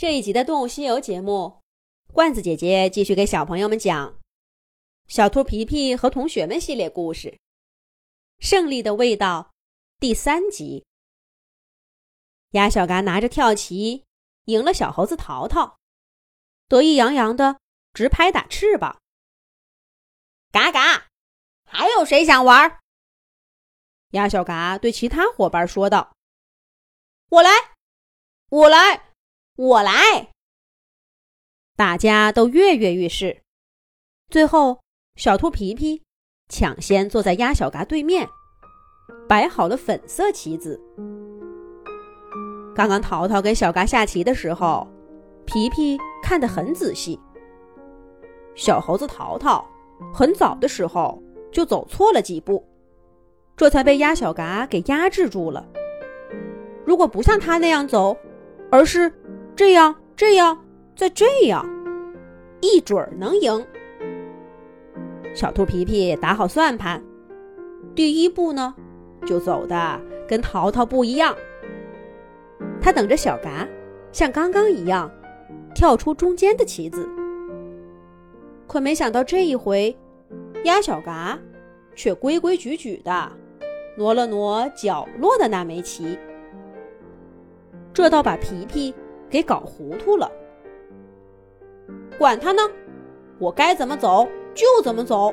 这一集的《动物西游》节目，罐子姐姐继续给小朋友们讲《小兔皮皮和同学们》系列故事，《胜利的味道》第三集。鸭小嘎拿着跳棋，赢了小猴子淘淘，得意洋洋的直拍打翅膀。嘎嘎，还有谁想玩？鸭小嘎对其他伙伴说道：“我来，我来。”我来，大家都跃跃欲试。最后，小兔皮皮抢先坐在鸭小嘎对面，摆好了粉色棋子。刚刚淘淘给小嘎下棋的时候，皮皮看得很仔细。小猴子淘淘很早的时候就走错了几步，这才被鸭小嘎给压制住了。如果不像他那样走，而是……这样，这样，再这样，一准儿能赢。小兔皮皮打好算盘，第一步呢，就走的跟淘淘不一样。他等着小嘎像刚刚一样跳出中间的棋子，可没想到这一回，鸭小嘎却规规矩矩的挪了挪角落的那枚棋，这倒把皮皮。给搞糊涂了，管他呢，我该怎么走就怎么走。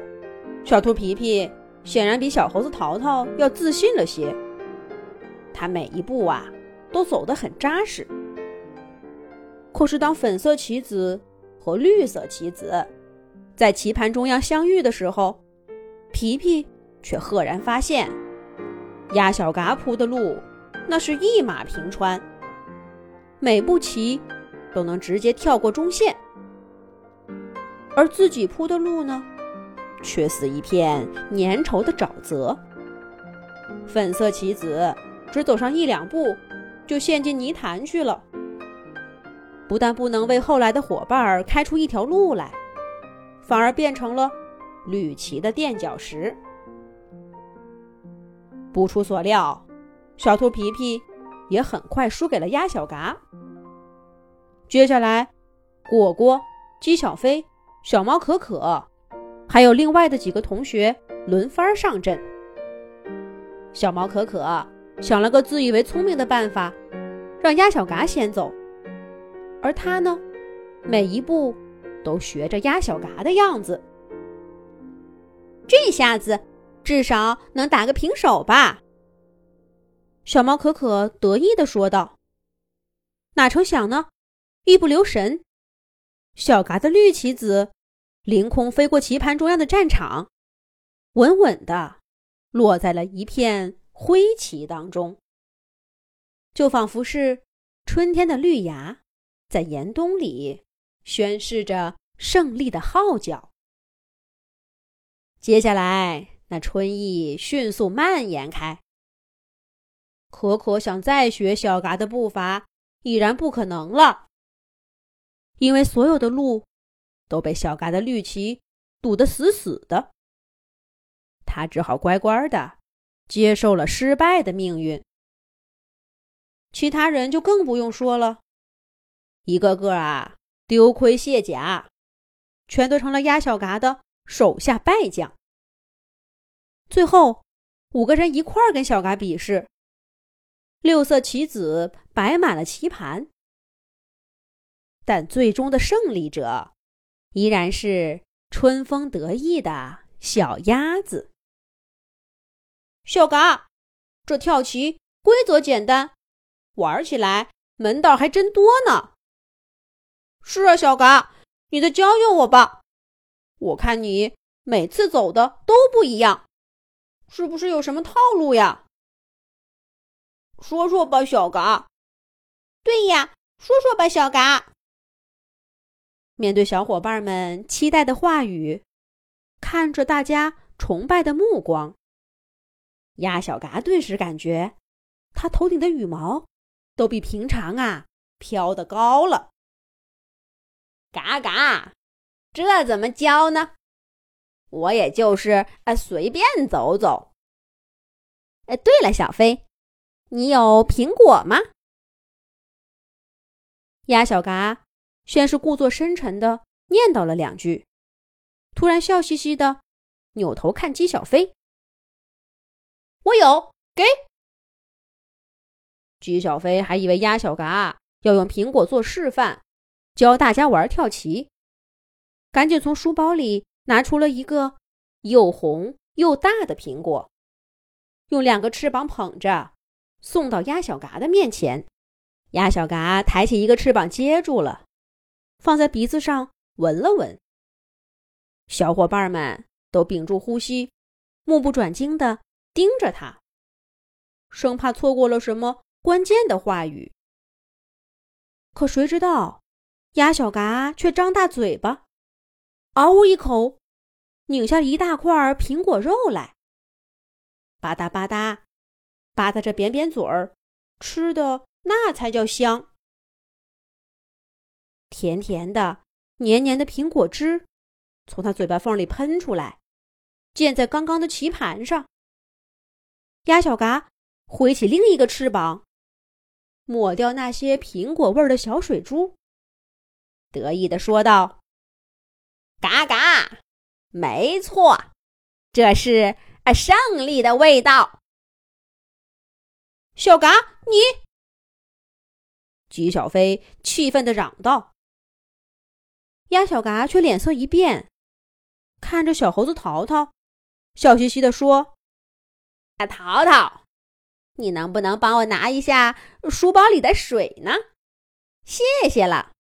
小兔皮皮显然比小猴子淘淘要自信了些，他每一步啊都走得很扎实。可是当粉色棋子和绿色棋子在棋盘中央相遇的时候，皮皮却赫然发现，鸭小嘎铺的路那是一马平川。每步棋都能直接跳过中线，而自己铺的路呢，却似一片粘稠的沼泽。粉色棋子只走上一两步，就陷进泥潭去了。不但不能为后来的伙伴开出一条路来，反而变成了绿棋的垫脚石。不出所料，小兔皮皮。也很快输给了鸭小嘎。接下来，果果、鸡小飞、小猫可可，还有另外的几个同学轮番上阵。小猫可可想了个自以为聪明的办法，让鸭小嘎先走，而他呢，每一步都学着鸭小嘎的样子。这下子至少能打个平手吧。小猫可可得意地说道：“哪成想呢？一不留神，小嘎的绿棋子凌空飞过棋盘中央的战场，稳稳地落在了一片灰棋当中，就仿佛是春天的绿芽在严冬里宣示着胜利的号角。接下来，那春意迅速蔓延开。”可可想再学小嘎的步伐，已然不可能了，因为所有的路都被小嘎的绿旗堵得死死的。他只好乖乖的接受了失败的命运。其他人就更不用说了，一个个啊丢盔卸甲，全都成了鸭小嘎的手下败将。最后，五个人一块儿跟小嘎比试。六色棋子摆满了棋盘，但最终的胜利者依然是春风得意的小鸭子。小嘎，这跳棋规则简单，玩起来门道还真多呢。是啊，小嘎，你再教教我吧。我看你每次走的都不一样，是不是有什么套路呀？说说吧，小嘎。对呀，说说吧，小嘎。面对小伙伴们期待的话语，看着大家崇拜的目光，鸭小嘎顿时感觉，他头顶的羽毛都比平常啊飘得高了。嘎嘎，这怎么教呢？我也就是啊随便走走。哎，对了，小飞。你有苹果吗？鸭小嘎先是故作深沉的念叨了两句，突然笑嘻嘻的扭头看姬小飞：“我有，给。”姬小飞还以为鸭小嘎要用苹果做示范，教大家玩跳棋，赶紧从书包里拿出了一个又红又大的苹果，用两个翅膀捧着，送到鸭小嘎的面前。鸭小嘎抬起一个翅膀接住了，放在鼻子上闻了闻。小伙伴们都屏住呼吸，目不转睛地盯着他，生怕错过了什么关键的话语。可谁知道，鸭小嘎却张大嘴巴，嗷呜一口，拧下一大块苹果肉来，吧嗒吧嗒，吧嗒着扁扁嘴儿，吃的。那才叫香！甜甜的、黏黏的苹果汁从他嘴巴缝里喷出来，溅在刚刚的棋盘上。鸭小嘎挥起另一个翅膀，抹掉那些苹果味儿的小水珠，得意的说道：“嘎嘎，没错，这是啊胜利的味道。”小嘎，你。姬小飞气愤的嚷道：“鸭小嘎却脸色一变，看着小猴子淘淘，笑嘻嘻的说：‘啊，淘淘，你能不能帮我拿一下书包里的水呢？谢谢了。’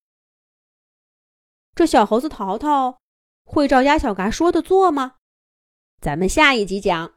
这小猴子淘淘会照鸭小嘎说的做吗？咱们下一集讲。”